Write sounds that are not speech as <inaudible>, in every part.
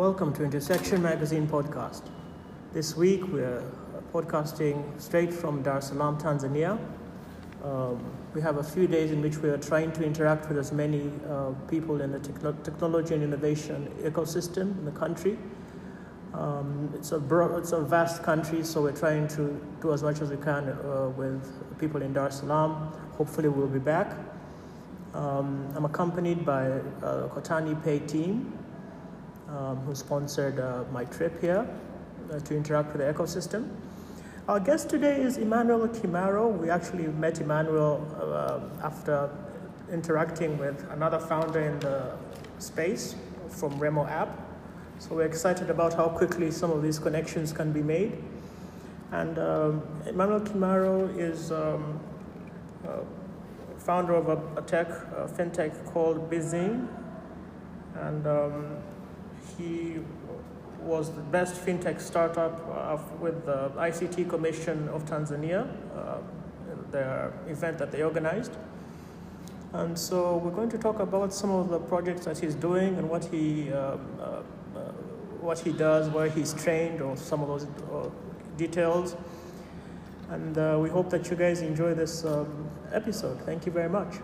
Welcome to Intersection Magazine podcast. This week we're podcasting straight from Dar es Salaam, Tanzania. Um, we have a few days in which we are trying to interact with as many uh, people in the techno- technology and innovation ecosystem in the country. Um, it's, a bro- it's a vast country, so we're trying to do as much as we can uh, with people in Dar es Salaam. Hopefully, we'll be back. Um, I'm accompanied by a Kotani Pay team um, who sponsored uh, my trip here uh, to interact with the ecosystem. Our guest today is Emmanuel Kimaro. We actually met Emmanuel uh, after interacting with another founder in the space from Remo app. So we're excited about how quickly some of these connections can be made. And um, Emmanuel Kimaro is um, uh, founder of a, a tech, a fintech called Bizzyn. And um, he was the best fintech startup uh, with the ICT Commission of Tanzania, uh, their event that they organized. And so we're going to talk about some of the projects that he's doing and what he, um, uh, uh, what he does, where he's trained, or some of those uh, details. And uh, we hope that you guys enjoy this um, episode. Thank you very much.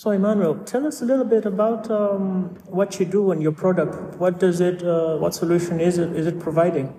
So, Emmanuel, tell us a little bit about um, what you do and your product. What does it? Uh, what solution is it? Is it providing?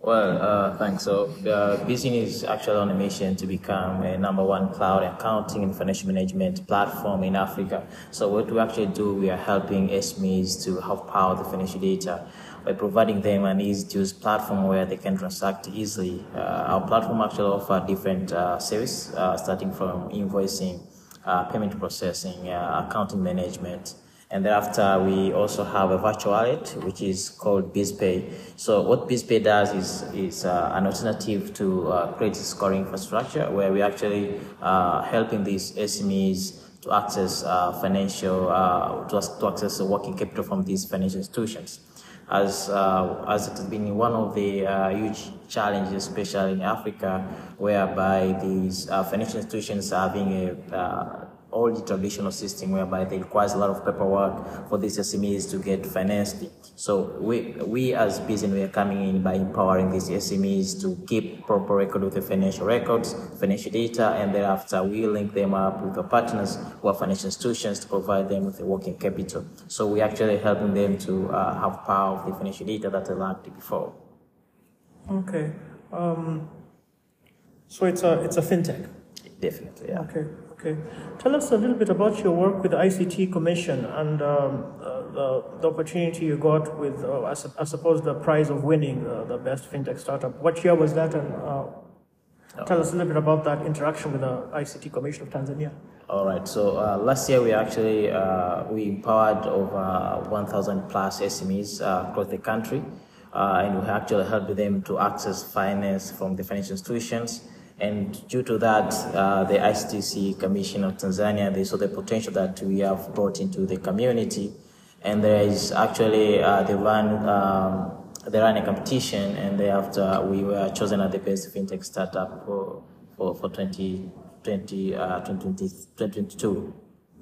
Well, uh, thanks. So, uh, is actually on a mission to become a number one cloud accounting and financial management platform in Africa. So, what we actually do, we are helping SMEs to have power the financial data by providing them an easy to use platform where they can transact easily. Uh, our platform actually offers different uh, services, uh, starting from invoicing, uh, payment processing, uh, accounting management. And thereafter, we also have a virtual wallet, which is called BizPay. So what BizPay does is, is uh, an alternative to uh, credit scoring infrastructure, where we're actually uh, helping these SMEs to access uh, financial, uh, to, to access the working capital from these financial institutions. As uh, as it has been one of the uh, huge challenges, especially in Africa, whereby these uh, financial institutions are having a uh, old traditional system whereby they requires a lot of paperwork for these SMEs to get financed. So we we as business we are coming in by empowering these SMEs to keep proper record of the financial records, financial data, and thereafter we link them up with the partners who are financial institutions to provide them with the working capital. So we are actually helping them to uh, have power of the financial data that they lacked before. Okay. Um, so it's a it's a fintech. Definitely, yeah. Okay. Okay. Tell us a little bit about your work with the ICT Commission and um, uh, the, the opportunity you got with, uh, I, su- I suppose, the prize of winning uh, the best fintech startup. What year was that? And uh, tell us a little bit about that interaction with the ICT Commission of Tanzania. All right. So uh, last year we actually uh, we empowered over 1,000 plus SMEs across the country, and we actually helped them to access finance from the financial institutions. And due to that, uh, the ICTC Commission of Tanzania they saw the potential that we have brought into the community, and there is actually uh, they run. Um, they ran a competition, and thereafter we were chosen as the best fintech startup for for, for 2020, uh, 2020, 2022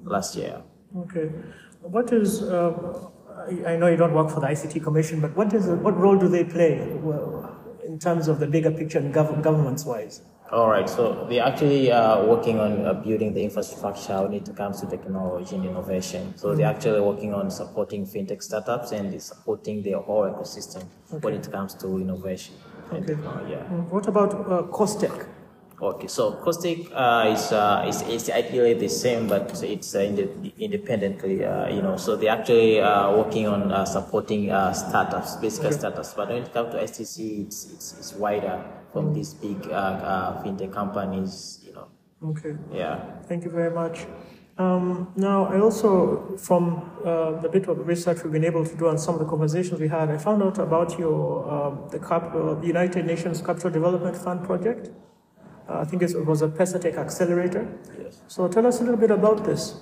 last year. Okay. What is, uh, I, I know you don't work for the ICT Commission, but what, is, what role do they play in terms of the bigger picture and gov- governments wise? All right, so they're actually uh, working on uh, building the infrastructure when it comes to technology and innovation. So they're actually working on supporting fintech startups and supporting their whole ecosystem when it comes to innovation. Okay. yeah. What about uh, COSTECH? Okay, so COSTECH uh, is, uh, is is ideally the same, but it's uh, inde- independently, uh, you know. So they're actually uh, working on uh, supporting uh, startups, basically startups. But when it comes to STC, it's it's, it's wider from these big uh, uh, fintech companies, you know. Okay. Yeah. Thank you very much. Um, now, I also, from uh, the bit of research we've been able to do and some of the conversations we had, I found out about your um, the Cap- uh, United Nations Capital Development Fund project. Uh, I think it was a Pesatech accelerator. Yes. So tell us a little bit about this.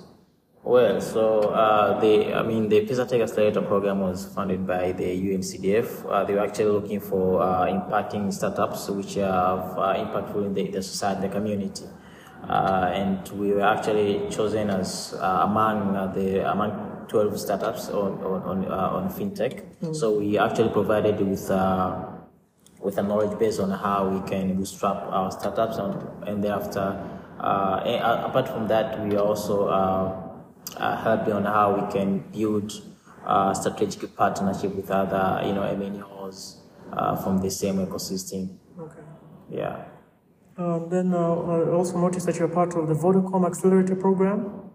Well, so uh, the I mean the Pesatech Accelerator program was funded by the UNCDF. Uh, they were actually looking for uh, impacting startups which are uh, impactful in the, the society, the community. uh, and we were actually chosen as uh, among uh, the among 12 startups on on on, uh, on fintech. Mm. So we actually provided with uh, with a knowledge base on how we can bootstrap our startups, and, and thereafter, uh, and, apart from that, we also helping on how we can build a strategic partnership with other you know MNOs from the same ecosystem. Okay. Yeah. Um, then uh, I also noticed that you're part of the Vodacom Accelerator Program.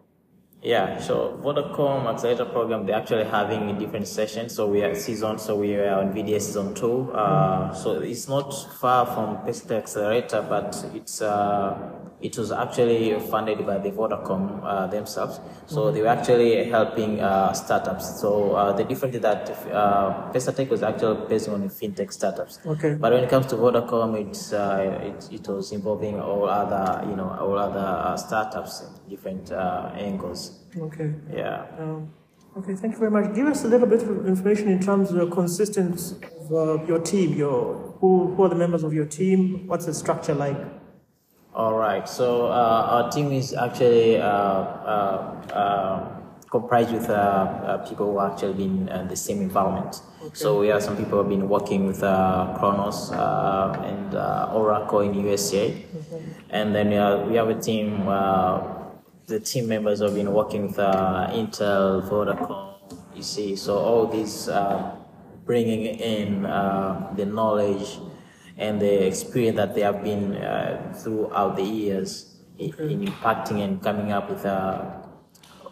Yeah, so Vodacom Accelerator Program, they're actually having a different sessions. So we are season, so we are on VDA season two. Uh, so it's not far from Pesca Accelerator, but it's uh, it was actually funded by the Vodacom uh, themselves. So mm-hmm. they were actually helping uh, startups. So uh, the difference is that uh, Pesatech was actually based on fintech startups. Okay. But when it comes to Vodacom, it's uh, it, it was involving all other you know all other uh, startups in different uh, angles. Okay. Yeah. Um, okay. Thank you very much. Give us a little bit of information in terms of the consistency of your team. Your who who are the members of your team? What's the structure like? All right. So uh, our team is actually uh, uh, uh comprised with uh, people who actually been in the same environment. Okay. So we have some people who have been working with Kronos and Oracle in USA, mm-hmm. and then we have a team. the team members have been working with Intel, Vodacom. You see, so all these bringing in the knowledge and the experience that they have been uh, throughout the years in, in, impacting and coming up with a,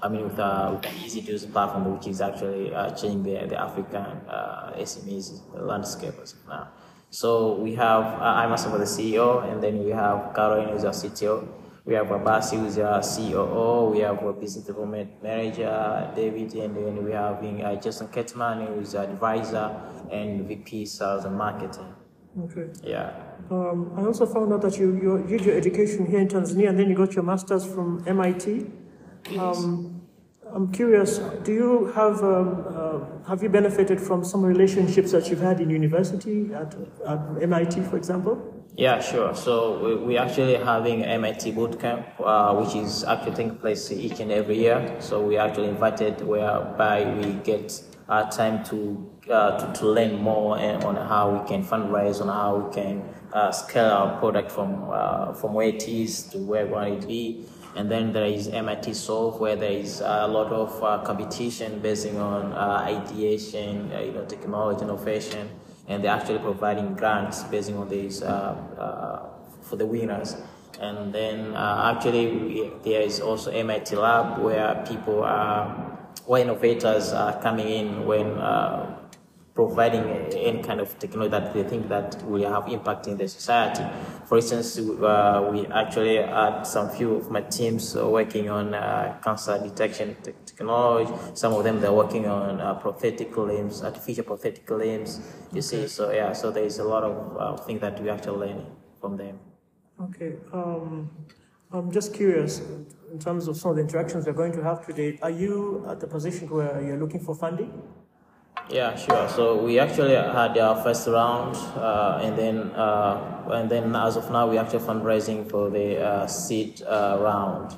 I mean, with, a, with an easy to use platform, which is actually uh, changing the, the African uh, SMEs landscape as of now. So we have, uh, I'm myself the CEO, and then we have Caroline, who's our CTO. We have Abasi, who's our COO. We have a business development manager, David, and then we have uh, Jason Ketman, who's our advisor and VP sales and marketing. Okay. Yeah. Um, I also found out that you, you did your education here in Tanzania and then you got your master's from MIT. Yes. Um, I'm curious, do you have, um, uh, have you benefited from some relationships that you've had in university at, at MIT, for example? Yeah, sure. So we, we actually having MIT bootcamp, uh, which is actually taking place each and every year. So we actually invited whereby we get our time to uh, to, to learn more on how we can fundraise, on how we can uh, scale our product from uh, from where it is to where we want it to be. And then there is MIT Solve, where there is a lot of uh, competition based on uh, ideation, uh, you know, technology innovation, and they're actually providing grants based on these for the winners. And then actually we, there is also MIT Lab, where people are, where innovators are coming in when providing any kind of technology that they think that will have impact in the society. For instance, uh, we actually had some few of my teams working on uh, cancer detection te- technology. Some of them they're working on uh, prosthetic limbs, artificial prosthetic limbs. You okay. see, so yeah, so there is a lot of uh, things that we actually learn from them. Okay. Um, I'm just curious in terms of some of the interactions we're going to have today. Are you at the position where you're looking for funding? Yeah, sure. So we actually had our first round, uh, and then uh, and then as of now, we actually fundraising for the uh, seed uh, round.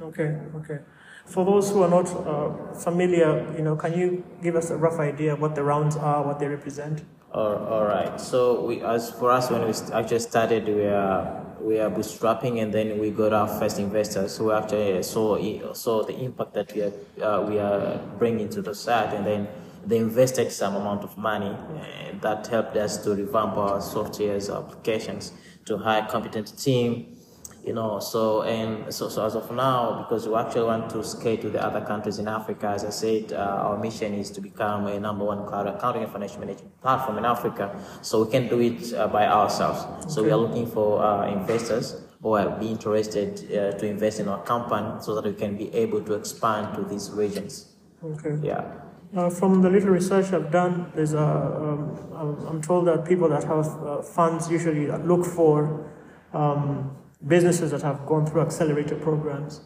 Okay, okay. For those who are not uh, familiar, you know, can you give us a rough idea what the rounds are, what they represent? All, all right. So we, as for us, when we actually started, we are we are bootstrapping, and then we got our first investors who actually saw saw the impact that we are uh, we are bringing to the site, and then they invested some amount of money uh, that helped us to revamp our software's applications to hire competent team you know so and so, so as of now because we actually want to scale to the other countries in africa as i said uh, our mission is to become a number one cloud accounting and financial management platform in africa. So we can do it uh, by ourselves. So we are looking for uh, investors who are be interested uh, to invest in our company so that we can be able to expand to these regions. Okay. Yeah. Uh, from the little research I've done, there's a, um, I'm told that people that have uh, funds usually look for um, businesses that have gone through accelerator programs.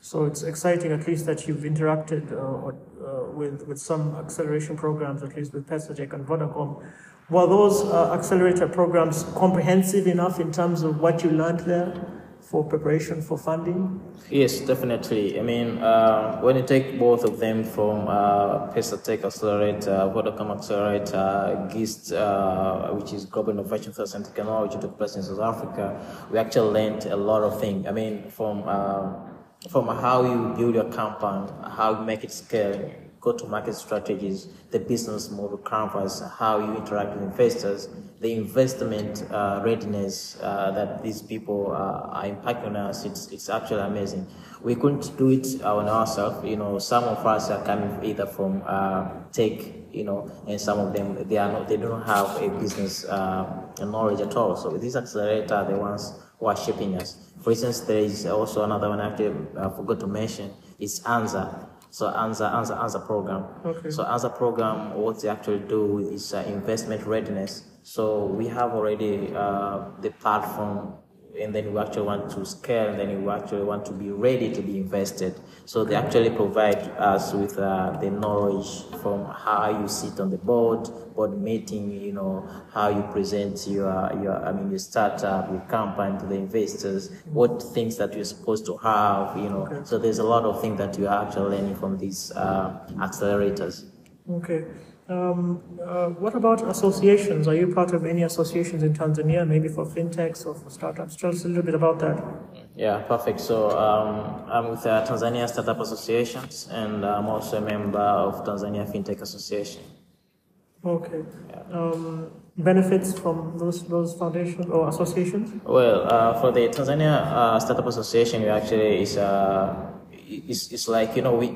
So it's exciting, at least, that you've interacted uh, uh with, with some acceleration programs, at least with Pesatech and Vodacom. Were those uh, accelerator programs comprehensive enough in terms of what you learned there for preparation for funding? Yes, definitely. I mean, uh, when you take both of them from uh, Tech Accelerator, Vodacom Accelerator, GIST, uh, which is Global Innovation Science and Technology, took place in South Africa, we actually learned a lot of things. I mean, from uh, from how you build your company, how you make it scale, go-to-market strategies, the business model canvas, how you interact with investors, the investment uh, readiness uh, that these people uh, are impacting us, it's, it's actually amazing. We couldn't do it on ourselves. You know, some of us are coming either from uh, tech, you know, and some of them they are not, they don't have a business uh, knowledge at all. So these accelerators are the ones who are shaping us. For instance, there is also another one I I forgot to mention. It's ANZA. So ANZA, ANZA, ANZA program. Okay. So ANZA program, what they actually do is uh, investment readiness. So we have already uh, the platform and then you actually want to scale, and then you actually want to be ready to be invested. So they actually provide us with uh, the knowledge from how you sit on the board, board meeting, you know, how you present your, your I mean, your startup, your company to the investors, what things that you're supposed to have, you know. Okay. So there's a lot of things that you are actually learning from these uh, accelerators. Okay. Um, uh, what about associations? Are you part of any associations in Tanzania, maybe for fintechs or for startups? Tell us a little bit about that. Yeah, perfect. So um, I'm with uh, Tanzania Startup Associations, and I'm also a member of Tanzania FinTech Association. Okay. Yeah. Um, benefits from those those foundations or associations? Well, uh, for the Tanzania uh, Startup Association, we actually is uh, it's, it's like you know we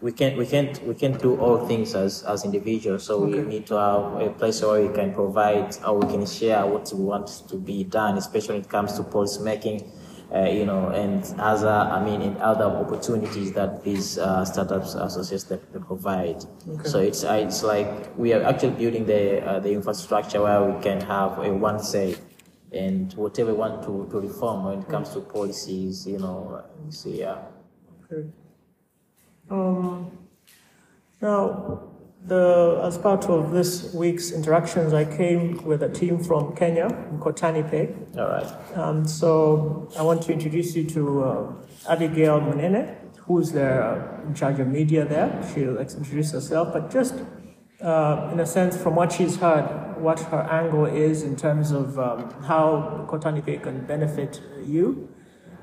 we can't we can't we can't do all things as as individuals so okay. we need to have a place where we can provide or we can share what we want to be done especially when it comes to policy making uh, you know and other i mean in other opportunities that these uh, startups associates that they provide okay. so it's uh, it's like we are actually building the uh, the infrastructure where we can have a one say and whatever we want to, to reform when it comes to policies you know so yeah um, now, the, as part of this week's interactions, I came with a team from Kenya, Kotani Pay. All right. Um, so I want to introduce you to uh, Abigail Munene, who's there uh, in charge of media there. She'll introduce herself, but just uh, in a sense, from what she's heard, what her angle is in terms of um, how Kotani Pay can benefit you.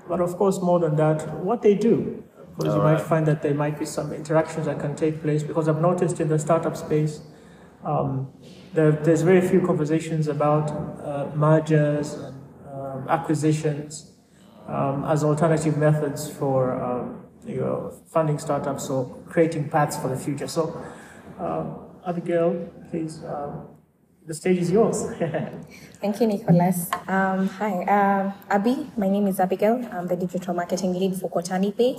But of course, more than that, what they do because All you right. might find that there might be some interactions that can take place. Because I've noticed in the startup space, um, there, there's very few conversations about uh, mergers and um, acquisitions um, as alternative methods for um, you know, funding startups or creating paths for the future. So, um, Abigail, please um, the stage is yours. <laughs> Thank you, Nicholas. Um, hi, uh, Abby. My name is Abigail. I'm the digital marketing lead for Kotani Pay.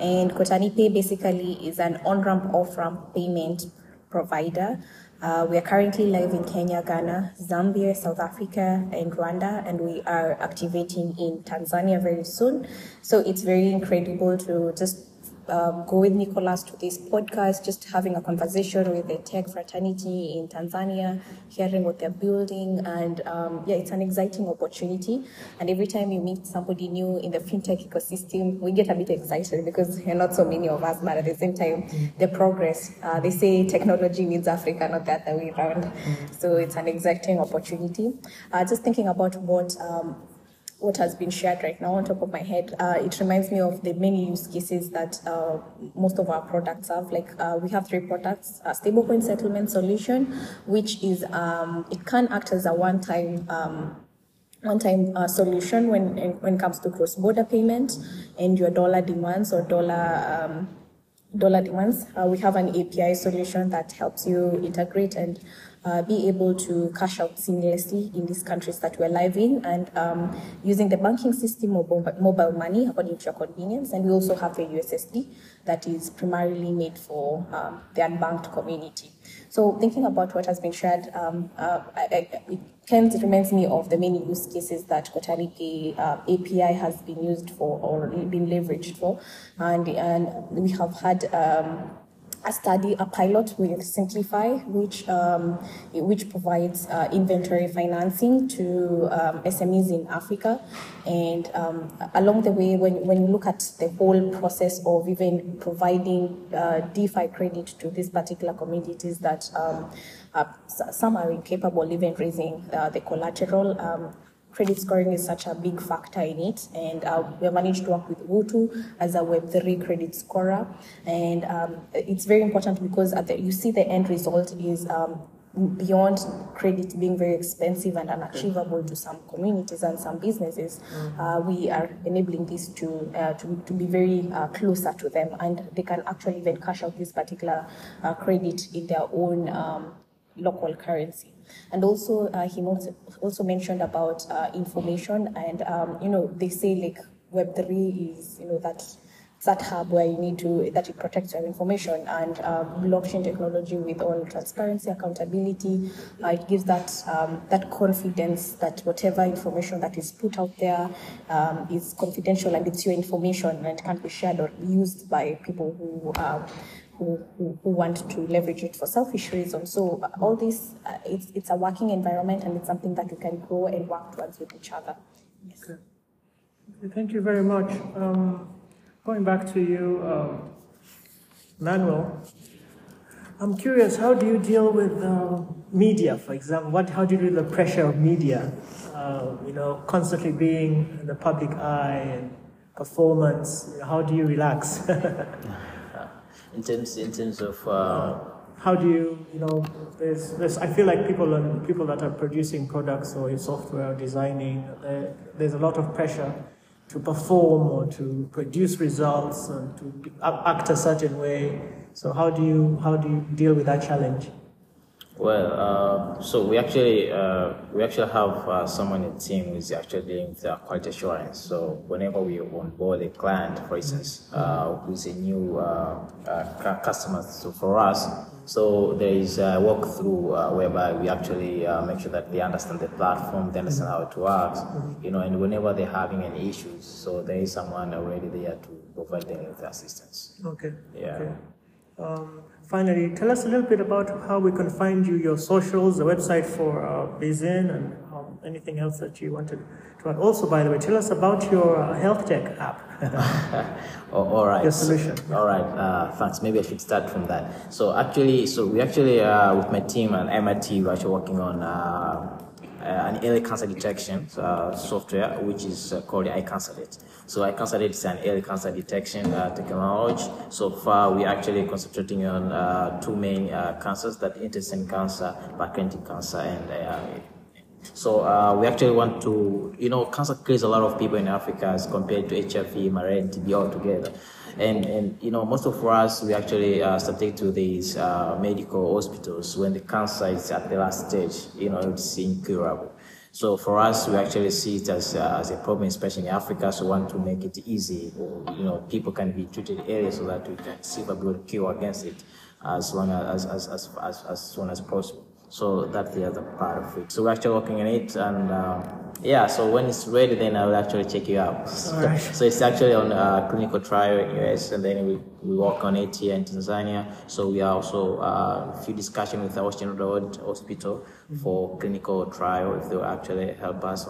And Kotani Pay basically is an on ramp, off ramp payment provider. Uh, we are currently live in Kenya, Ghana, Zambia, South Africa, and Rwanda, and we are activating in Tanzania very soon. So it's very incredible to just um, go with Nicholas to this podcast, just having a conversation with the tech fraternity in Tanzania, hearing what they're building. And um, yeah, it's an exciting opportunity. And every time you meet somebody new in the fintech ecosystem, we get a bit excited because there are not so many of us, but at the same time, the progress. Uh, they say technology needs Africa, not the other way around. So it's an exciting opportunity. Uh, just thinking about what um, what has been shared right now on top of my head, uh, it reminds me of the many use cases that uh, most of our products have. Like uh, we have three products: a stablecoin settlement solution, which is um, it can act as a one-time um, one-time uh, solution when when it comes to cross-border payment and your dollar demands or dollar. Um, dollar demands. Uh, we have an API solution that helps you integrate and uh, be able to cash out seamlessly in these countries that we're live in and um, using the banking system or mobile money according to your convenience. And we also have a USSD that is primarily made for um, the unbanked community. So thinking about what has been shared, um, uh, I, I, it kind of reminds me of the many use cases that Kotani uh, API has been used for or been leveraged for. And, and we have had um, a study, a pilot with Simplify, which um, which provides uh, inventory financing to um, SMEs in Africa. And um, along the way, when, when you look at the whole process of even providing uh, DeFi credit to these particular communities that um, some are incapable even raising uh, the collateral. Credit scoring is such a big factor in it. And uh, we managed to work with Utu as a Web3 credit scorer. And um, it's very important because the, you see the end result is um, beyond credit being very expensive and unachievable to some communities and some businesses, mm-hmm. uh, we are enabling this to, uh, to, to, be very uh, closer to them and they can actually even cash out this particular uh, credit in their own um, local currency. And also, uh, he also mentioned about uh, information, and um, you know, they say like Web three is you know that that hub where you need to that it protects your information. And um, blockchain technology with all transparency accountability uh, it gives that um, that confidence that whatever information that is put out there um, is confidential and it's your information and it can't be shared or used by people who um, who, who, who, want to leverage it for selfish reasons. So uh, all this, uh, it's, it's a working environment and it's something that you can grow and work towards with each other. Yes. Okay. okay thank you very much. Um, going back to you, um, Manuel, I'm curious, how do you deal with uh, media, for example? What, how do you deal with the pressure of media? Uh, you know, constantly being in the public eye and performance. How do you relax? <laughs> in terms in terms of uh, how do you you know there's, there's I feel like people people that are producing products or software designing there's a lot of pressure to perform or to produce results and to act a certain way. So how do you how do you deal with that challenge? Well, uh, so we actually uh, we actually have uh, someone in the team who's actually dealing with uh, quality assurance. So whenever we onboard a client, for instance, uh, who's a new uh, customer, so for us, so there is a walkthrough whereby we actually make sure that they understand the platform, they understand how it works, you know, and whenever they're having any issues, so there is someone already there to provide them with assistance. Okay. Yeah. Okay. Um, finally, tell us a little bit about how we can find you, your socials, the website for uh, Bizzyn, and um, anything else that you wanted to add. Also, by the way, tell us about your uh, health tech app. <laughs> oh, all right. Your solution. So, all right. Uh, thanks. Maybe I should start from that. So actually, so we actually uh, with my team and MIT, we're actually working on uh, an early cancer detection uh, software, which is uh, called iCancerDet. So iCancerDet is an early cancer detection technology. So far, we're actually concentrating on two main cancers, that intestine cancer, pancreatic cancer, and so uh, we actually want to, you know, cancer kills a lot of people in Africa as compared to HIV, malaria, and TB altogether. And, and you know, most of us, we actually uh, subject to these uh, medical hospitals when the cancer is at the last stage, you know, it's incurable. So for us, we actually see it as, uh, as a problem, especially in Africa. So we want to make it easy, or, you know, people can be treated early so that we can see we will cure against it as long as, as, as, as, as soon as possible. So that's the other part of it. So we're actually working on it, and uh, yeah. So when it's ready, then I will actually check you out. Right. <laughs> So it's actually on a clinical trial in US, and then we, we work on it here in Tanzania. So we are also uh, a few discussions with the Ocean Road Hospital mm-hmm. for clinical trial if they will actually help us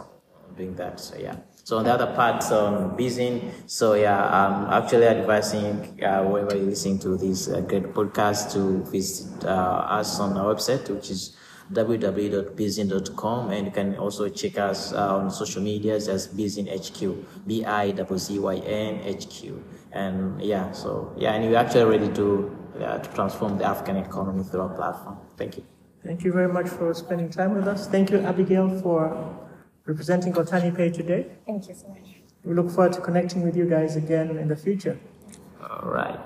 doing that. So yeah. So on the other part, on Bizzyn, so yeah, I'm actually advising uh, whoever you're listening to this uh, great podcast to visit uh, us on our website, which is www.bizzyn.com and you can also check us uh, on social medias as Bizzyn HQ, B-I-Z-Y-N HQ. And yeah, so yeah, and we're actually ready to, uh, to transform the African economy through our platform. Thank you. Thank you very much for spending time with us. Thank you, Abigail, for representing Kotani Pay today. Thank you so much. We look forward to connecting with you guys again in the future. All right.